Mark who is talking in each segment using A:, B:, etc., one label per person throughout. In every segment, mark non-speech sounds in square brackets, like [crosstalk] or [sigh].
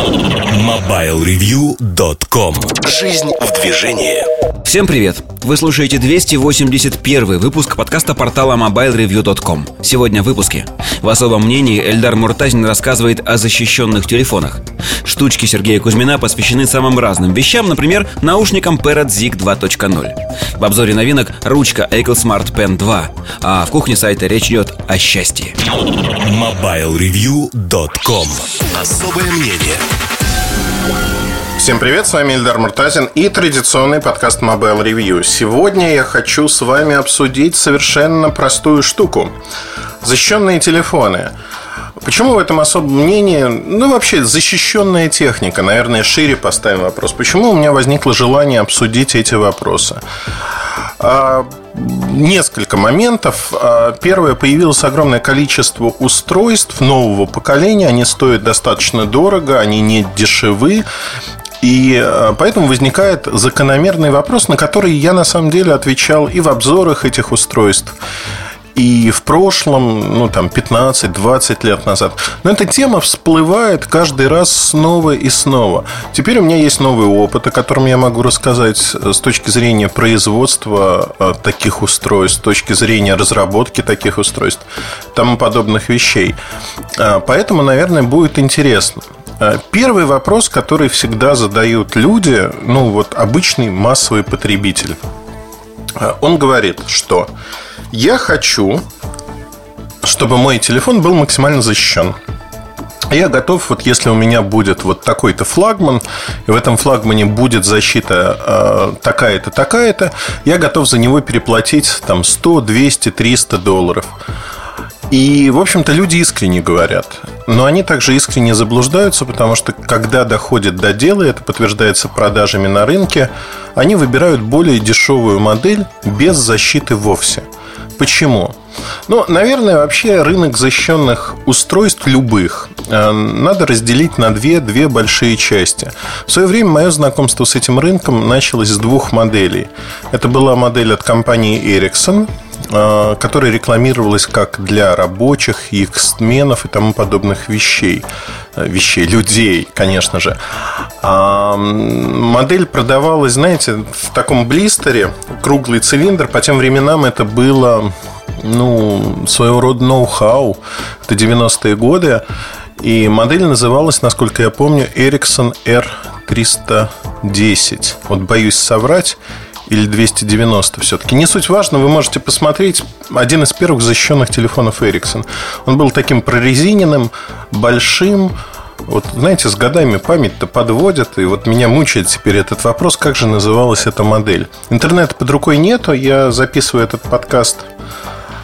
A: Yeah. MobileReview.com Жизнь в движении.
B: Всем привет! Вы слушаете 281 выпуск подкаста портала MobileReview.com Сегодня в выпуске. В особом мнении Эльдар Муртазин рассказывает о защищенных телефонах. Штучки Сергея Кузьмина посвящены самым разным вещам Например, наушникам Parrot Zig 2.0 В обзоре новинок ручка Eagle Smart Pen 2 А в кухне сайта речь идет о счастье.
A: MobileReview.com Особое мнение
C: Всем привет, с вами Эльдар Муртазин и традиционный подкаст Mobile Review. Сегодня я хочу с вами обсудить совершенно простую штуку. Защищенные телефоны. Почему в этом особом мнении, ну вообще защищенная техника, наверное, шире поставим вопрос. Почему у меня возникло желание обсудить эти вопросы? А, несколько моментов. А, первое, появилось огромное количество устройств нового поколения. Они стоят достаточно дорого, они не дешевы. И а, поэтому возникает закономерный вопрос, на который я на самом деле отвечал и в обзорах этих устройств, и в прошлом, ну там 15-20 лет назад. Но эта тема всплывает каждый раз снова и снова. Теперь у меня есть новый опыт, о котором я могу рассказать с точки зрения производства э, таких устройств, с точки зрения разработки таких устройств, тому подобных вещей. А, поэтому, наверное, будет интересно. Первый вопрос, который всегда задают люди, ну вот обычный массовый потребитель, он говорит, что я хочу, чтобы мой телефон был максимально защищен. Я готов, вот если у меня будет вот такой-то флагман, и в этом флагмане будет защита э, такая-то, такая-то, я готов за него переплатить там 100, 200, 300 долларов. И, в общем-то, люди искренне говорят. Но они также искренне заблуждаются, потому что, когда доходит до дела, это подтверждается продажами на рынке, они выбирают более дешевую модель без защиты вовсе – Почему? Ну, наверное, вообще рынок защищенных устройств любых э, надо разделить на две, две большие части. В свое время мое знакомство с этим рынком началось с двух моделей. Это была модель от компании Ericsson, которая рекламировалась как для рабочих, их сменов и тому подобных вещей. Э, вещей, людей, конечно же. А модель продавалась, знаете, в таком блистере, круглый цилиндр. По тем временам это было, ну, своего рода ноу-хау. Это 90-е годы. И модель называлась, насколько я помню, Ericsson R310. Вот боюсь соврать или 290 все-таки. Не суть важно, вы можете посмотреть один из первых защищенных телефонов Ericsson. Он был таким прорезиненным, большим, вот, знаете, с годами память-то подводит, и вот меня мучает теперь этот вопрос, как же называлась эта модель. Интернета под рукой нету, я записываю этот подкаст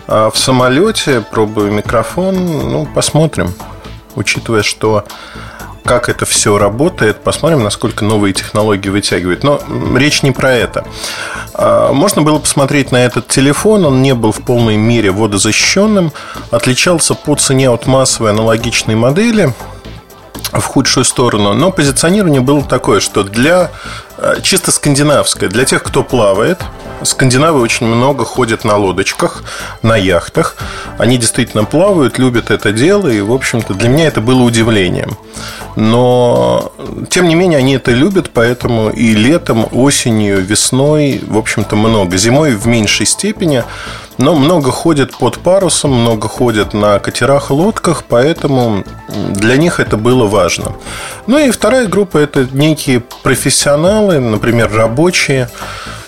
C: а, в самолете, пробую микрофон, ну, посмотрим. Учитывая, что как это все работает, посмотрим, насколько новые технологии вытягивают. Но речь не про это. А, можно было посмотреть на этот телефон, он не был в полной мере водозащищенным, отличался по цене от массовой аналогичной модели – в худшую сторону. Но позиционирование было такое, что для чисто скандинавское, для тех, кто плавает, скандинавы очень много ходят на лодочках, на яхтах. Они действительно плавают, любят это дело, и, в общем-то, для меня это было удивлением. Но, тем не менее, они это любят, поэтому и летом, осенью, весной, в общем-то, много. Зимой в меньшей степени, но много ходят под парусом, много ходят на катерах лодках, поэтому для них это было важно. Ну и вторая группа – это некие профессионалы, например, рабочие,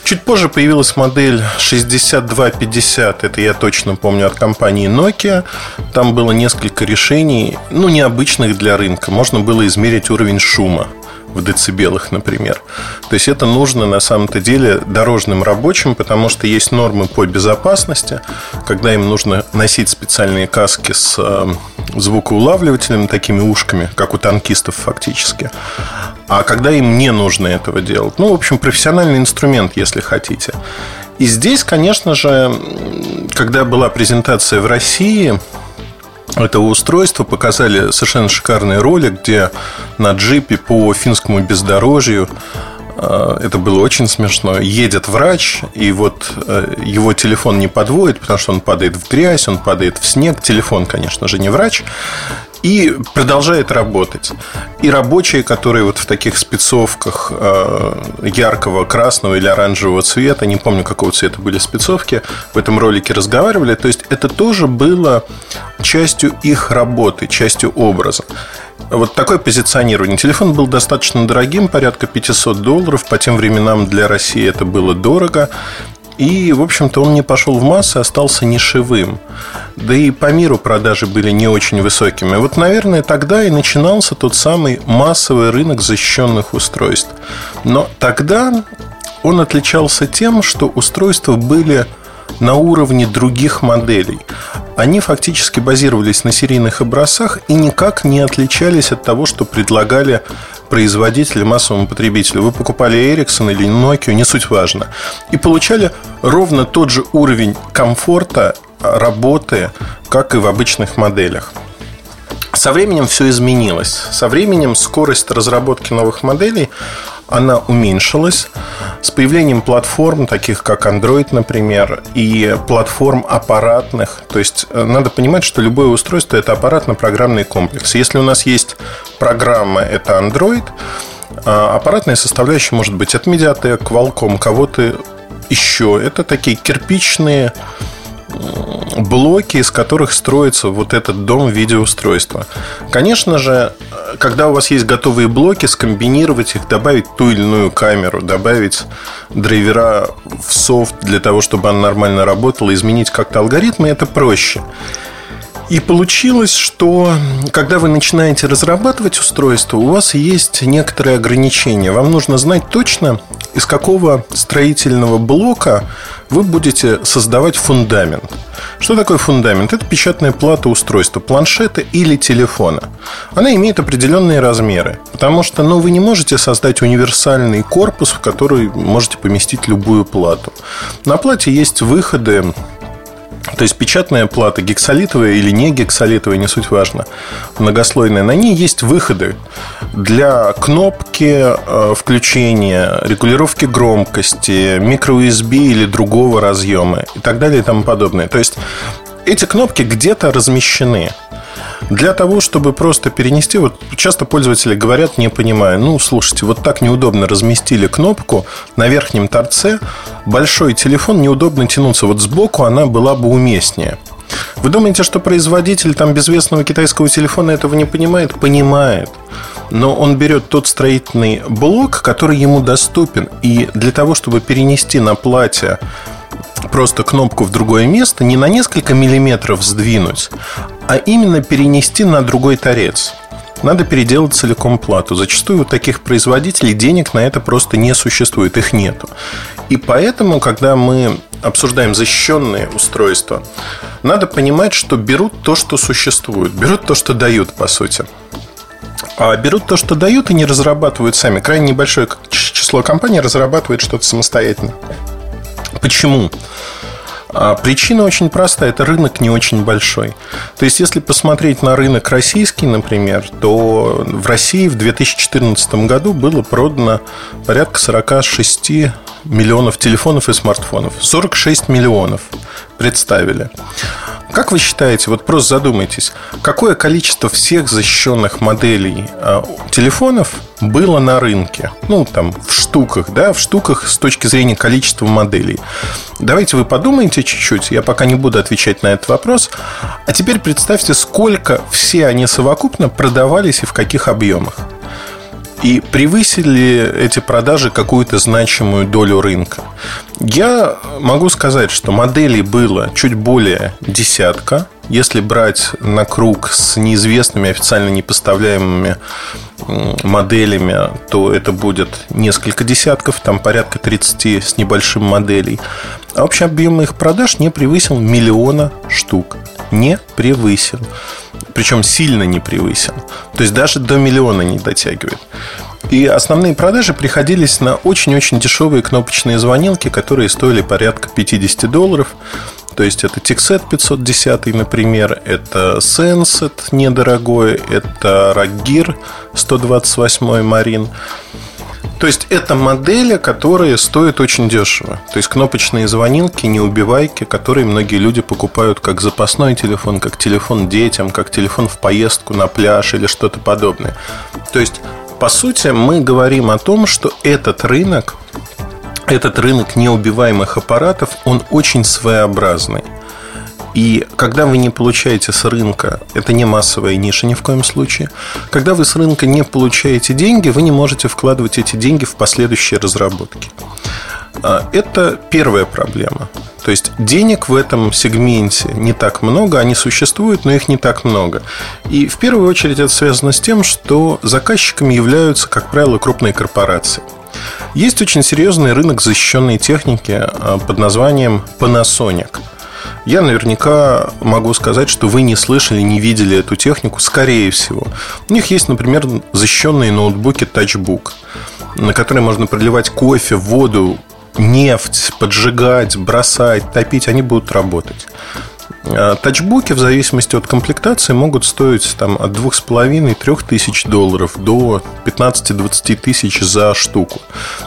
C: Чуть позже появилась модель 6250, это я точно помню от компании Nokia. Там было несколько решений, ну, необычных для рынка. Можно было измерить уровень шума в децибелах, например. То есть это нужно на самом-то деле дорожным рабочим, потому что есть нормы по безопасности, когда им нужно носить специальные каски с э, звукоулавливателями, такими ушками, как у танкистов фактически. А когда им не нужно этого делать. Ну, в общем, профессиональный инструмент, если хотите. И здесь, конечно же, когда была презентация в России, этого устройства показали совершенно шикарный ролик, где на джипе по финскому бездорожью э, это было очень смешно. Едет врач, и вот э, его телефон не подводит, потому что он падает в грязь, он падает в снег. Телефон, конечно же, не врач. И продолжает работать. И рабочие, которые вот в таких спецовках э, яркого красного или оранжевого цвета, не помню, какого цвета были спецовки, в этом ролике разговаривали. То есть это тоже было частью их работы, частью образа. Вот такое позиционирование. Телефон был достаточно дорогим, порядка 500 долларов. По тем временам для России это было дорого. И, в общем-то, он не пошел в массы, остался нишевым. Да и по миру продажи были не очень высокими. Вот, наверное, тогда и начинался тот самый массовый рынок защищенных устройств. Но тогда он отличался тем, что устройства были на уровне других моделей. Они фактически базировались на серийных образцах и никак не отличались от того, что предлагали производители массовому потребителю. Вы покупали Ericsson или Nokia, не суть важно. И получали ровно тот же уровень комфорта работы, как и в обычных моделях. Со временем все изменилось. Со временем скорость разработки новых моделей она уменьшилась с появлением платформ, таких как Android, например, и платформ аппаратных. То есть э, надо понимать, что любое устройство это аппаратно-программный комплекс. Если у нас есть программа, это Android, а аппаратная составляющая может быть от Mediatek, Qualcomm, кого-то еще. Это такие кирпичные блоки, из которых строится вот этот дом видеоустройства. Конечно же, когда у вас есть готовые блоки, скомбинировать их, добавить ту или иную камеру, добавить драйвера в софт для того, чтобы она нормально работала, изменить как-то алгоритмы, это проще. И получилось, что когда вы начинаете разрабатывать устройство, у вас есть некоторые ограничения. Вам нужно знать точно, из какого строительного блока вы будете создавать фундамент. Что такое фундамент? Это печатная плата устройства, планшета или телефона. Она имеет определенные размеры, потому что ну, вы не можете создать универсальный корпус, в который можете поместить любую плату. На плате есть выходы то есть печатная плата, гексолитовая или не гексолитовая, не суть важно, многослойная, на ней есть выходы для кнопки э, включения, регулировки громкости, микро-USB или другого разъема и так далее и тому подобное. То есть эти кнопки где-то размещены. Для того, чтобы просто перенести, вот часто пользователи говорят, не понимая, ну, слушайте, вот так неудобно разместили кнопку на верхнем торце, большой телефон, неудобно тянуться. Вот сбоку она была бы уместнее. Вы думаете, что производитель там безвестного китайского телефона этого не понимает? Понимает. Но он берет тот строительный блок, который ему доступен. И для того, чтобы перенести на платье просто кнопку в другое место, не на несколько миллиметров сдвинуть, а именно перенести на другой торец. Надо переделать целиком плату. Зачастую у таких производителей денег на это просто не существует, их нету. И поэтому, когда мы обсуждаем защищенные устройства, надо понимать, что берут то, что существует, берут то, что дают, по сути. А берут то, что дают, и не разрабатывают сами. Крайне небольшое число компаний разрабатывает что-то самостоятельно. Почему? А причина очень простая, это рынок не очень большой. То есть, если посмотреть на рынок российский, например, то в России в 2014 году было продано порядка 46 миллионов телефонов и смартфонов. 46 миллионов представили. Как вы считаете, вот просто задумайтесь, какое количество всех защищенных моделей э, телефонов было на рынке? Ну, там, в штуках, да, в штуках с точки зрения количества моделей. Давайте вы подумайте чуть-чуть, я пока не буду отвечать на этот вопрос. А теперь представьте, сколько все они совокупно продавались и в каких объемах. И превысили эти продажи какую-то значимую долю рынка. Я могу сказать, что моделей было чуть более десятка. Если брать на круг с неизвестными, официально непоставляемыми моделями, то это будет несколько десятков, там порядка 30 с небольшим моделей. А общий объем их продаж не превысил миллиона штук. Не превысил причем сильно не превысил. То есть даже до миллиона не дотягивает. И основные продажи приходились на очень-очень дешевые кнопочные звонилки, которые стоили порядка 50 долларов. То есть это Tixet 510, например, это Senset недорогой, это Raggear 128 Marine. То есть это модели, которые стоят очень дешево. То есть кнопочные звонилки, неубивайки, которые многие люди покупают как запасной телефон, как телефон детям, как телефон в поездку на пляж или что-то подобное. То есть, по сути, мы говорим о том, что этот рынок, этот рынок неубиваемых аппаратов, он очень своеобразный. И когда вы не получаете с рынка, это не массовая ниша ни в коем случае, когда вы с рынка не получаете деньги, вы не можете вкладывать эти деньги в последующие разработки. А, это первая проблема. То есть денег в этом сегменте не так много, они существуют, но их не так много. И в первую очередь это связано с тем, что заказчиками являются, как правило, крупные корпорации. Есть очень серьезный рынок защищенной техники а, под названием Panasonic – я наверняка могу сказать, что вы не слышали, не видели эту технику, скорее всего. У них есть, например, защищенные ноутбуки TouchBook, на которые можно проливать кофе, воду, нефть, поджигать, бросать, топить, они будут работать. А тачбуки в зависимости от комплектации могут стоить там, от 2,5-3 тысяч долларов до 15-20 тысяч за штуку.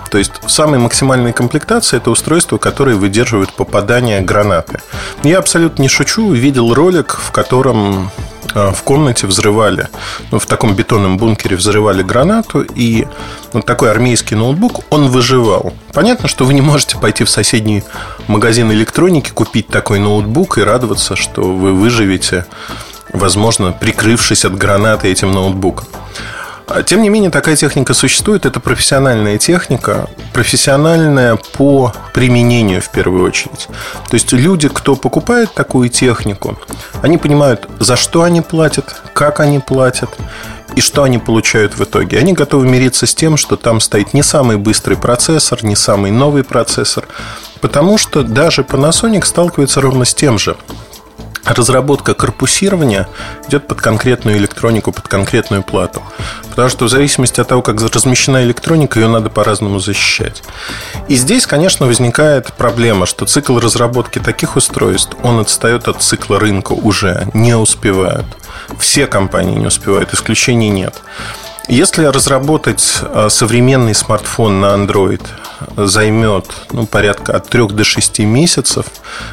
C: То есть в самой максимальной комплектации это устройство, которое выдерживает попадание гранаты. Я абсолютно не шучу, видел ролик, в котором в комнате взрывали, ну, в таком бетонном бункере взрывали гранату, и вот такой армейский ноутбук, он выживал. Понятно, что вы не можете пойти в соседний магазин электроники, купить такой ноутбук и радоваться, что вы выживете, возможно, прикрывшись от гранаты этим ноутбуком. А, тем не менее, такая техника существует. Это профессиональная техника, профессиональная по применению в первую очередь. То есть люди, кто покупает такую технику, они понимают, за что они платят, как они платят и что они получают в итоге. Они готовы мириться с тем, что там стоит не самый быстрый процессор, не самый новый процессор, потому что даже Panasonic сталкивается ровно с тем же разработка корпусирования идет под конкретную электронику, под конкретную плату. Потому что в зависимости от того, как размещена электроника, ее надо по-разному защищать. И здесь, конечно, возникает проблема, что цикл разработки таких устройств, он отстает от цикла рынка уже, не успевают. Все компании не успевают, исключений нет. Если разработать э, современный смартфон на Android займет ну, порядка от 3 до 6 месяцев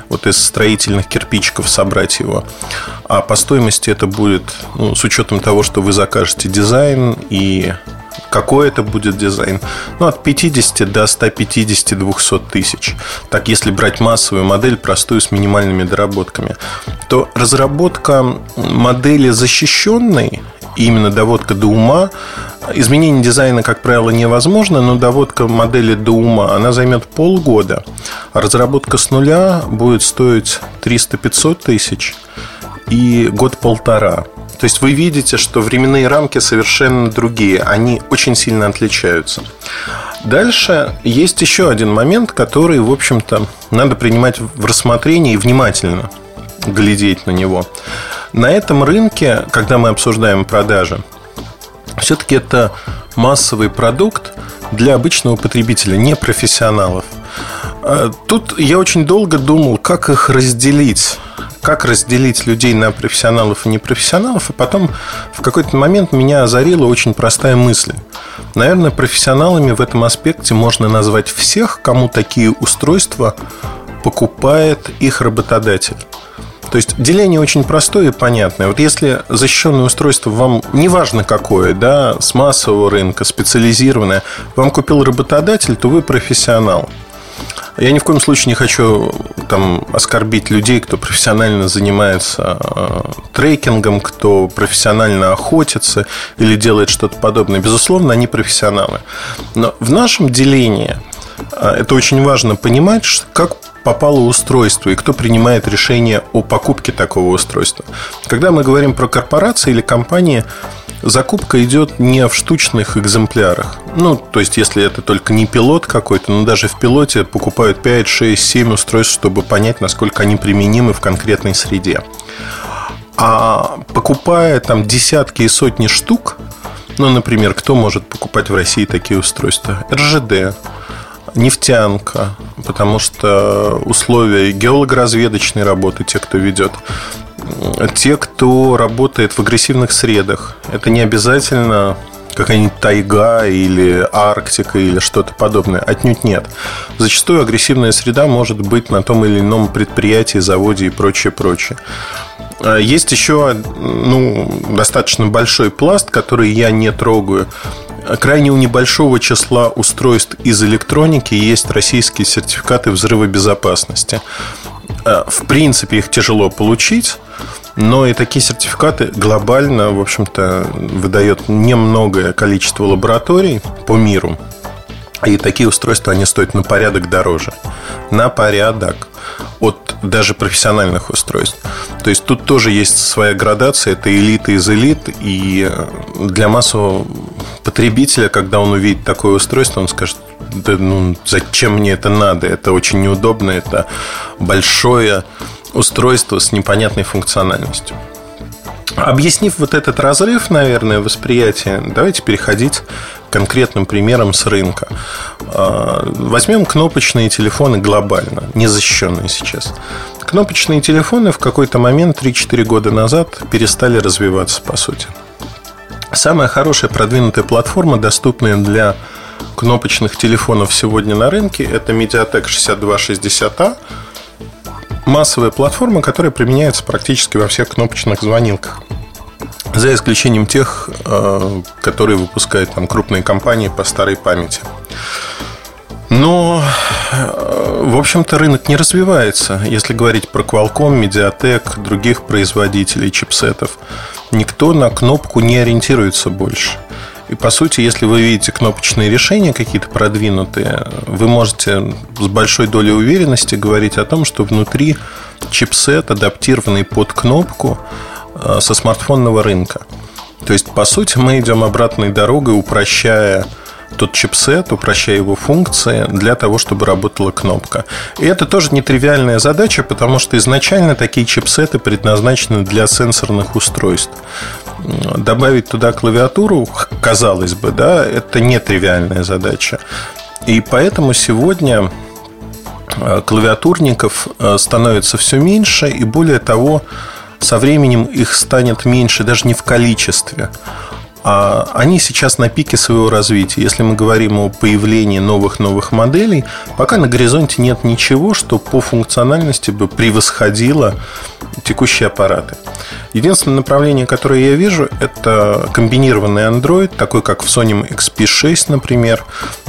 C: вот из строительных кирпичиков собрать его, а по стоимости это будет, ну, с учетом того, что вы закажете дизайн и какой это будет дизайн? Ну, от 50 до 150-200 тысяч. Так, если брать массовую модель, простую, с минимальными доработками, то разработка модели защищенной именно доводка до ума. Изменение дизайна, как правило, невозможно, но доводка модели до ума, она займет полгода. Разработка с нуля будет стоить 300-500 тысяч и год-полтора. То есть вы видите, что временные рамки совершенно другие, они очень сильно отличаются. Дальше есть еще один момент, который, в общем-то, надо принимать в рассмотрение и внимательно глядеть на него. На этом рынке, когда мы обсуждаем продажи, все-таки это массовый продукт для обычного потребителя, не профессионалов. А, тут я очень долго думал, как их разделить как разделить людей на профессионалов и непрофессионалов, и потом в какой-то момент меня озарила очень простая мысль. Наверное, профессионалами в этом аспекте можно назвать всех, кому такие устройства покупает их работодатель. То есть деление очень простое и понятное. Вот если защищенное устройство вам, неважно какое, да, с массового рынка, специализированное, вам купил работодатель, то вы профессионал. Я ни в коем случае не хочу там, оскорбить людей, кто профессионально занимается э, трекингом, кто профессионально охотится или делает что-то подобное. Безусловно, они профессионалы. Но в нашем делении э, это очень важно понимать, как попало устройство и кто принимает решение о покупке такого устройства. Когда мы говорим про корпорации или компании, закупка идет не в штучных экземплярах. Ну, то есть, если это только не пилот какой-то, но даже в пилоте покупают 5, 6, 7 устройств, чтобы понять, насколько они применимы в конкретной среде. А покупая там десятки и сотни штук, ну, например, кто может покупать в России такие устройства? РЖД, нефтянка, потому что условия геологоразведочной работы, те, кто ведет, те, кто работает в агрессивных средах, это не обязательно какая-нибудь тайга или Арктика или что-то подобное. Отнюдь нет. Зачастую агрессивная среда может быть на том или ином предприятии, заводе и прочее, прочее. А есть еще ну, достаточно большой пласт, который я не трогаю. Крайне у небольшого числа устройств из электроники есть российские сертификаты взрыва безопасности. А, в принципе, их тяжело получить, но и такие сертификаты глобально, в общем-то, выдает немногое количество лабораторий по миру. И такие устройства, они стоят на порядок дороже. На порядок. От даже профессиональных устройств. То есть тут тоже есть своя градация. Это элита из элит. И для массового потребителя, когда он увидит такое устройство, он скажет, да ну зачем мне это надо? Это очень неудобно. Это большое устройство с непонятной функциональностью. Объяснив вот этот разрыв, наверное, восприятия, давайте переходить к конкретным примерам с рынка. А, возьмем кнопочные телефоны глобально, незащищенные сейчас. Кнопочные телефоны в какой-то момент 3-4 года назад перестали развиваться, по сути. Самая хорошая продвинутая платформа, доступная для кнопочных телефонов сегодня на рынке, это Mediatek 6260A, массовая платформа, которая применяется практически во всех кнопочных звонилках. За исключением тех, э, которые выпускают там крупные компании по старой памяти. Но, э, в общем-то, рынок не развивается. Если говорить про Qualcomm, Mediatek, других производителей чипсетов, никто на кнопку не ориентируется больше. И по сути, если вы видите кнопочные решения какие-то продвинутые, вы можете с большой долей уверенности говорить о том, что внутри чипсет, адаптированный под кнопку э, со смартфонного рынка. То есть, по сути, мы идем обратной дорогой, упрощая тот чипсет, упрощая его функции для того, чтобы работала кнопка. И это тоже нетривиальная задача, потому что изначально такие чипсеты предназначены для сенсорных устройств. Добавить туда клавиатуру, казалось бы, да, это нетривиальная задача. И поэтому сегодня э, клавиатурников э, становится все меньше, и более того, со временем их станет меньше даже не в количестве, они сейчас на пике своего развития. Если мы говорим о появлении новых-новых моделей, пока на горизонте нет ничего, что по функциональности бы превосходило текущие аппараты. Единственное направление, которое я вижу, это комбинированный Android, такой как в Sony XP6, например,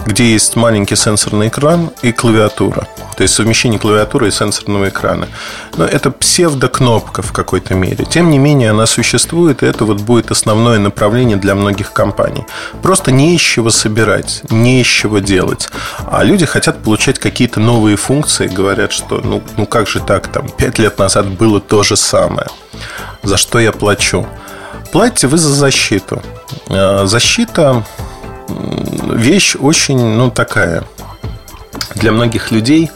C: где есть маленький сенсорный экран и клавиатура. То есть совмещение клавиатуры и сенсорного экрана. Но это псевдокнопка в какой-то мере. Тем не менее, она существует, и это вот будет основное направление для многих компаний. Просто не из чего собирать, не из чего делать. А люди хотят получать какие-то новые функции, говорят, что ну, ну как же так, там, пять лет назад было то же самое. За что я плачу? Платите вы за защиту. А, защита вещь очень, ну, такая для многих людей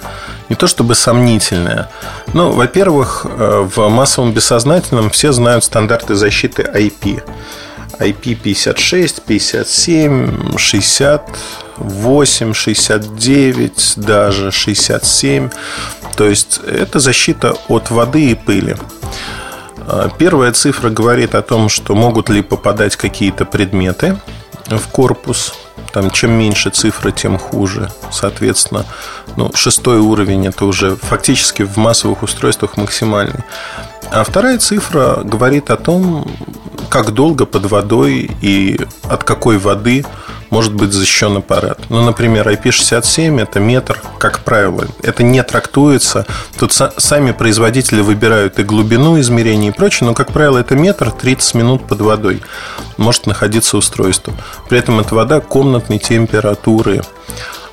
C: не то чтобы сомнительная. Ну, во-первых, э, в массовом бессознательном все знают стандарты защиты IP. IP 56, 57, 68, 69, даже 67. То есть это защита от воды и пыли. Э, первая цифра говорит о том, что могут ли попадать какие-то предметы в корпус. Там чем меньше цифры, тем хуже. Соответственно, ну, шестой уровень это уже фактически в массовых устройствах максимальный. А вторая цифра говорит о том, как долго под водой и от какой воды может быть защищен аппарат. Ну, например, IP67 это метр, как правило. Это не трактуется. Тут сами производители выбирают и глубину измерения и прочее, но, как правило, это метр 30 минут под водой может находиться устройство. При этом это вода комнатной температуры.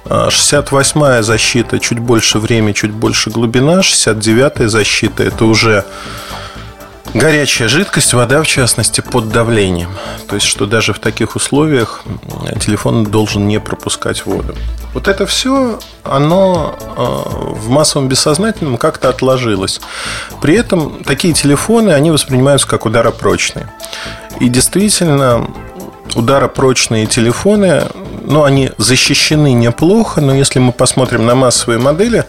C: 68-я защита чуть больше время, чуть больше глубина. 69-я защита это уже Горячая жидкость, вода в частности, под давлением. То есть, что даже в таких условиях телефон должен не пропускать воду. Вот это все, оно э, в массовом бессознательном как-то отложилось. При этом такие телефоны, они воспринимаются как ударопрочные. И действительно, ударопрочные телефоны, ну, они защищены неплохо, но если мы посмотрим на массовые модели,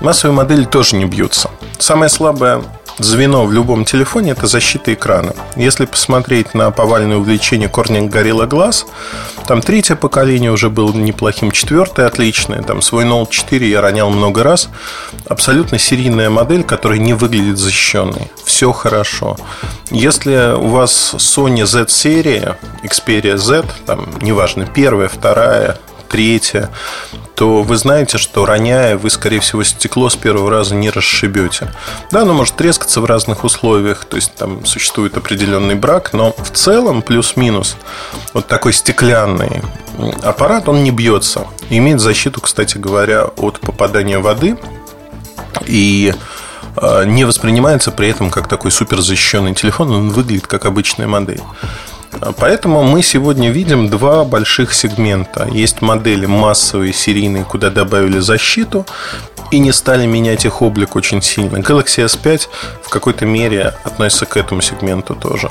C: массовые модели тоже не бьются. Самая слабая звено в любом телефоне – это защита экрана. Если посмотреть на повальное увлечение Corning Gorilla Glass, там третье поколение уже было неплохим, четвертое отличное, там свой Note 4 я ронял много раз. Абсолютно серийная модель, которая не выглядит защищенной. Все хорошо. Если у вас Sony Z-серия, Xperia Z, там, неважно, первая, вторая, третья, то вы знаете, что роняя, вы, скорее всего, стекло с первого раза не расшибете. Да, оно может трескаться в разных условиях, то есть там существует определенный брак, но в целом плюс-минус вот такой стеклянный аппарат, он не бьется. Имеет защиту, кстати говоря, от попадания воды и э, не воспринимается при этом как такой супер защищенный телефон, он выглядит как обычная модель. Поэтому мы сегодня видим два больших сегмента. Есть модели массовые, серийные, куда добавили защиту и не стали менять их облик очень сильно. Galaxy S5 в какой-то мере относится к этому сегменту тоже.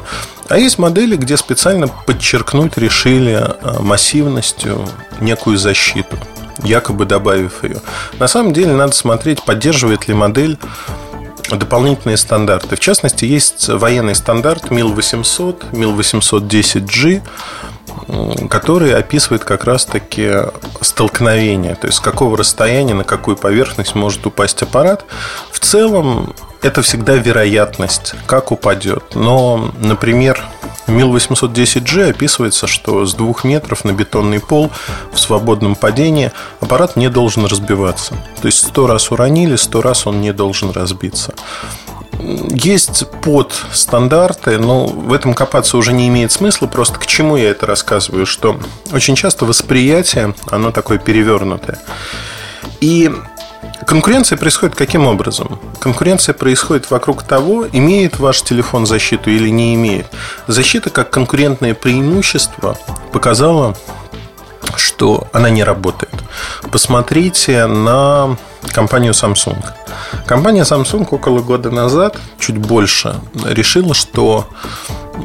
C: А есть модели, где специально подчеркнуть решили а, массивностью некую защиту, якобы добавив ее. На самом деле надо смотреть, поддерживает ли модель дополнительные стандарты. В частности, есть военный стандарт МИЛ-800, МИЛ-810G, который описывает как раз-таки столкновение, то есть с какого расстояния на какую поверхность может упасть аппарат. В целом это всегда вероятность, как упадет. Но, например, МИЛ-810G описывается, что с двух метров на бетонный пол в свободном падении аппарат не должен разбиваться. То есть сто раз уронили, сто раз он не должен разбиться. Есть под стандарты, но в этом копаться уже не имеет смысла. Просто к чему я это рассказываю? Что очень часто восприятие, оно такое перевернутое. И Конкуренция происходит каким образом? Конкуренция происходит вокруг того, имеет ваш телефон защиту или не имеет. Защита как конкурентное преимущество показала, что она не работает. Посмотрите на компанию Samsung. Компания Samsung около года назад, чуть больше, решила, что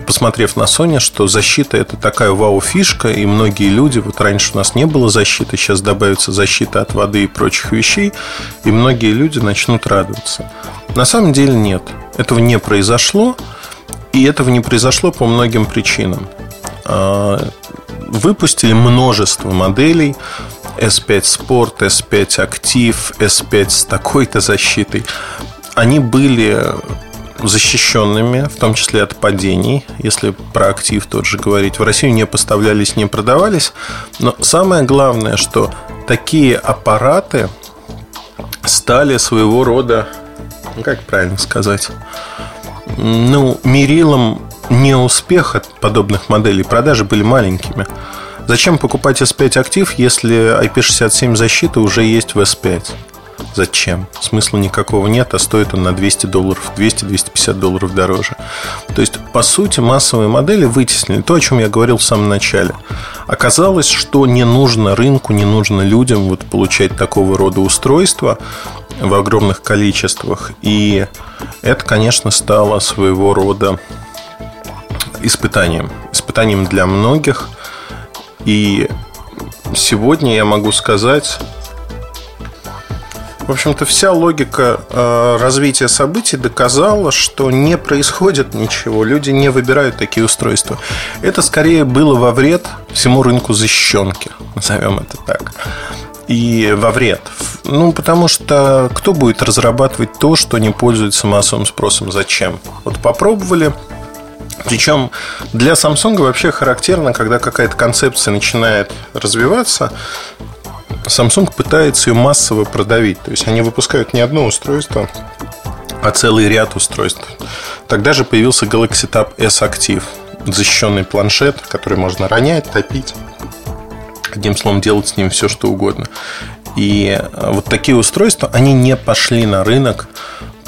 C: посмотрев на Sony, что защита это такая вау-фишка, и многие люди, вот раньше у нас не было защиты, сейчас добавится защита от воды и прочих вещей, и многие люди начнут радоваться. На самом деле нет, этого не произошло, и этого не произошло по многим причинам. А, выпустили множество моделей, S5 Sport, S5 Active, S5 с такой-то защитой. Они были защищенными, в том числе от падений, если про актив тот же говорить. В Россию не поставлялись, не продавались. Но самое главное, что такие аппараты стали своего рода, ну, как правильно сказать, ну, мерилом неуспеха подобных моделей. Продажи были маленькими. Зачем покупать S5 актив, если IP67 защиты уже есть в S5? Зачем? Смысла никакого нет, а стоит он на 200 долларов, 200-250 долларов дороже. То есть, по сути, массовые модели вытеснили то, о чем я говорил в самом начале. Оказалось, что не нужно рынку, не нужно людям вот получать такого рода устройства в огромных количествах. И это, конечно, стало своего рода испытанием. Испытанием для многих. И сегодня я могу сказать, в общем-то, вся логика э, развития событий доказала, что не происходит ничего. Люди не выбирают такие устройства. Это скорее было во вред всему рынку защищенки, назовем это так. И во вред. Ну, потому что кто будет разрабатывать то, что не пользуется массовым спросом? Зачем? Вот попробовали, причем для Samsung вообще характерно, когда какая-то концепция начинает развиваться, Samsung пытается ее массово продавить. То есть они выпускают не одно устройство, а целый ряд устройств. Тогда же появился Galaxy Tab S Active, защищенный планшет, который можно ронять, топить. Одним словом, делать с ним все, что угодно. И э, вот такие устройства, они не пошли на рынок,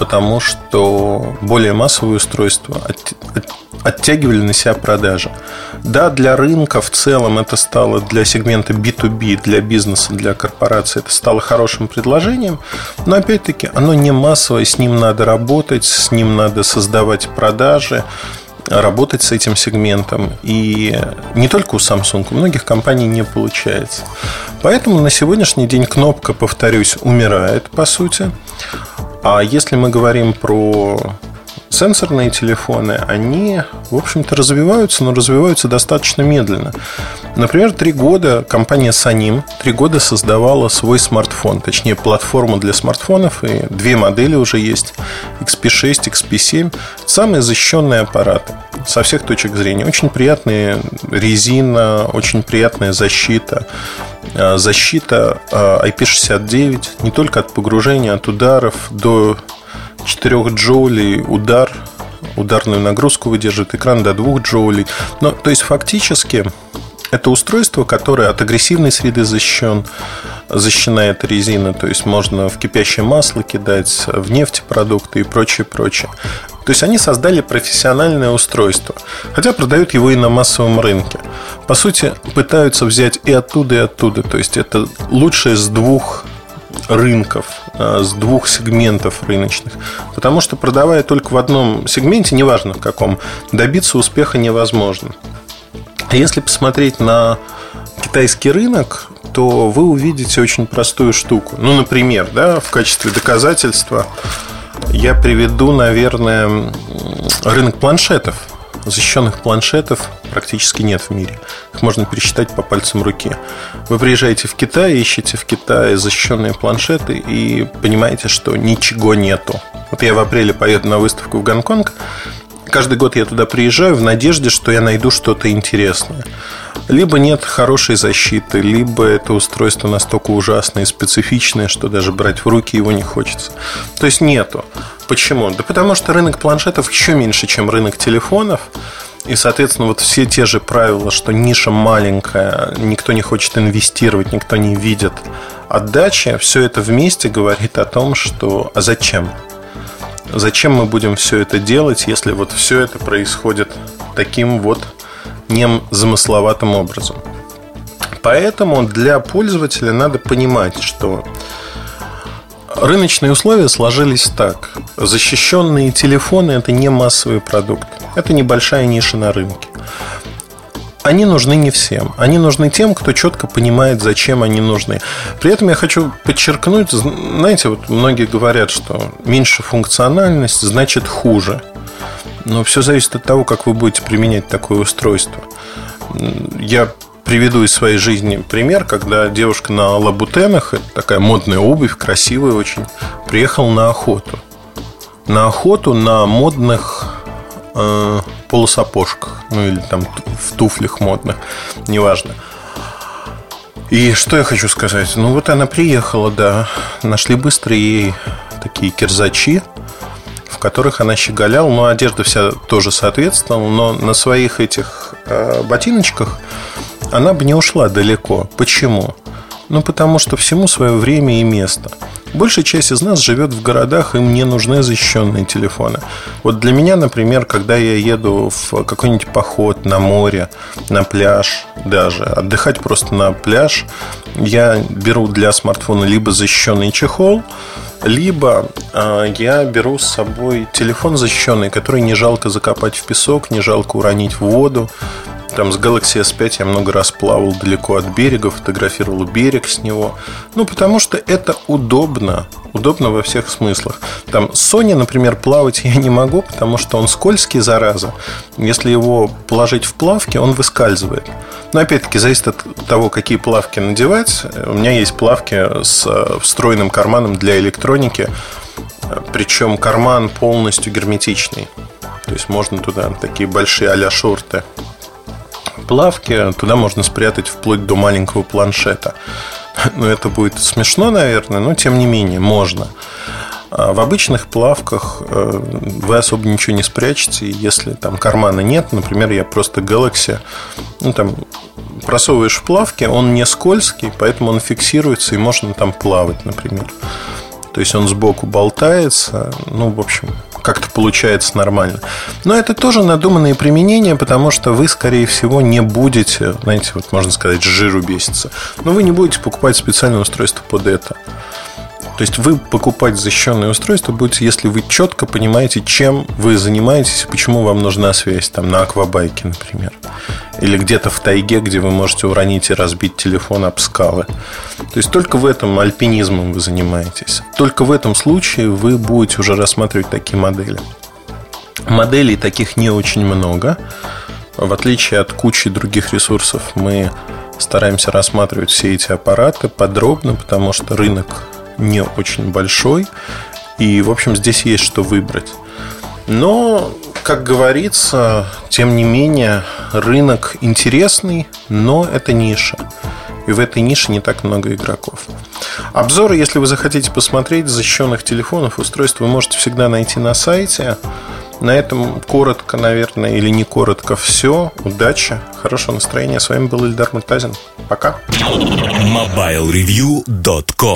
C: потому что более массовые устройства оттягивали на себя продажи. Да, для рынка в целом это стало для сегмента B2B, для бизнеса, для корпорации, это стало хорошим предложением, но опять-таки оно не массовое, с ним надо работать, с ним надо создавать продажи, работать с этим сегментом. И не только у Samsung, у многих компаний не получается. Поэтому на сегодняшний день кнопка, повторюсь, умирает, по сути. А если мы говорим про сенсорные телефоны, они, в общем-то, развиваются, но развиваются достаточно медленно. Например, три года компания Sanim три года создавала свой смартфон, точнее, платформу для смартфонов, и две модели уже есть, XP6, XP7. Самые защищенные аппараты со всех точек зрения. Очень приятная резина, очень приятная защита. А, защита IP69 а, не только от погружения, от ударов до 4 джоулей удар, ударную нагрузку выдерживает экран до 2 джоулей. Но, то есть, фактически, это устройство, которое от агрессивной среды защищен, защищена эта резина, то есть можно в кипящее масло кидать, в нефтепродукты и прочее, прочее. То есть они создали профессиональное устройство, хотя продают его и на массовом рынке. По сути, пытаются взять и оттуда, и оттуда. То есть это лучшее с двух рынков, а, с двух сегментов рыночных. Потому что продавая только в одном сегменте, неважно в каком, добиться успеха невозможно. Если посмотреть на китайский рынок, то вы увидите очень простую штуку. Ну, например, да, в качестве доказательства я приведу, наверное, рынок планшетов. Защищенных планшетов практически нет в мире. Их можно пересчитать по пальцам руки. Вы приезжаете в Китай, ищете в Китае защищенные планшеты и понимаете, что ничего нету. Вот я в апреле поеду на выставку в Гонконг. Каждый год я туда приезжаю в надежде, что я найду что-то интересное. Либо нет хорошей защиты, либо это устройство настолько ужасное и специфичное, что даже брать в руки его не хочется. То есть нету. Почему? Да потому что рынок планшетов еще меньше, чем рынок телефонов. И, соответственно, вот все те же правила, что ниша маленькая, никто не хочет инвестировать, никто не видит отдачи, все это вместе говорит о том, что а зачем? Зачем мы будем все это делать, если вот все это происходит таким вот незамысловатым образом? Поэтому для пользователя надо понимать, что Рыночные условия сложились так. Защищенные телефоны – это не массовый продукт. Это небольшая ниша на рынке. Они нужны не всем. Они нужны тем, кто четко понимает, зачем они нужны. При этом я хочу подчеркнуть, знаете, вот многие говорят, что меньше функциональность значит хуже. Но все зависит от того, как вы будете применять такое устройство. Я приведу из своей жизни пример, когда девушка на лабутенах, такая модная обувь, красивая очень, приехала на охоту. На охоту на модных э, полусапожках, ну или там в туфлях модных, неважно. И что я хочу сказать? Ну вот она приехала, да, нашли быстро ей такие кирзачи, в которых она щеголяла, но одежда вся тоже соответствовала, но на своих этих э, ботиночках она бы не ушла далеко. Почему? Ну, потому что всему свое время и место. Большая часть из нас живет в городах, им не нужны защищенные телефоны. Вот для меня, например, когда я еду в какой-нибудь поход на море, на пляж даже, отдыхать просто на пляж, я беру для смартфона либо защищенный чехол, либо э, я беру с собой телефон защищенный, который не жалко закопать в песок, не жалко уронить в воду. Там с Galaxy S5 я много раз плавал далеко от берега, фотографировал берег с него. Ну, потому что это удобно. Удобно во всех смыслах. Там Sony, например, плавать я не могу, потому что он скользкий, зараза. Если его положить в плавки, он выскальзывает. Но опять-таки зависит от того, какие плавки надевать. У меня есть плавки с э, встроенным карманом для электроники. Причем карман полностью герметичный. То есть можно туда такие большие а-ля шорты плавки, туда можно спрятать вплоть до маленького планшета. [laughs] Ну, это будет смешно, наверное, но тем не менее, можно. А в обычных плавках э, вы особо ничего не спрячете, если там кармана нет. Например, я просто Galaxy, ну, там, просовываешь в плавки, он не скользкий, поэтому он фиксируется и можно там плавать, например. То есть он сбоку болтается. Ну, в общем, как-то получается нормально. Но это тоже надуманные применения, потому что вы, скорее всего, не будете, знаете, вот можно сказать, жиру беситься. Но вы не будете покупать специальное устройство под это. То есть вы покупать защищенное устройство будете, если вы четко понимаете, чем вы занимаетесь почему вам нужна связь там на аквабайке, например. Или где-то в тайге, где вы можете уронить и разбить телефон об скалы. То есть только в этом альпинизмом вы занимаетесь. Только в этом случае вы будете уже рассматривать такие модели. Моделей таких не очень много. В отличие от кучи других ресурсов, мы стараемся рассматривать все эти аппараты подробно, потому что рынок не очень большой. И, в общем, здесь есть что выбрать. Но, как говорится, тем не менее, рынок интересный, но это ниша. И в этой нише не так много игроков. Обзоры, если вы захотите посмотреть защищенных телефонов, устройств, вы можете всегда найти на сайте. На этом коротко, наверное, или не коротко все. Удачи, хорошего настроения. С вами был Ильдар Муртазин. Пока.
A: MobileReview.com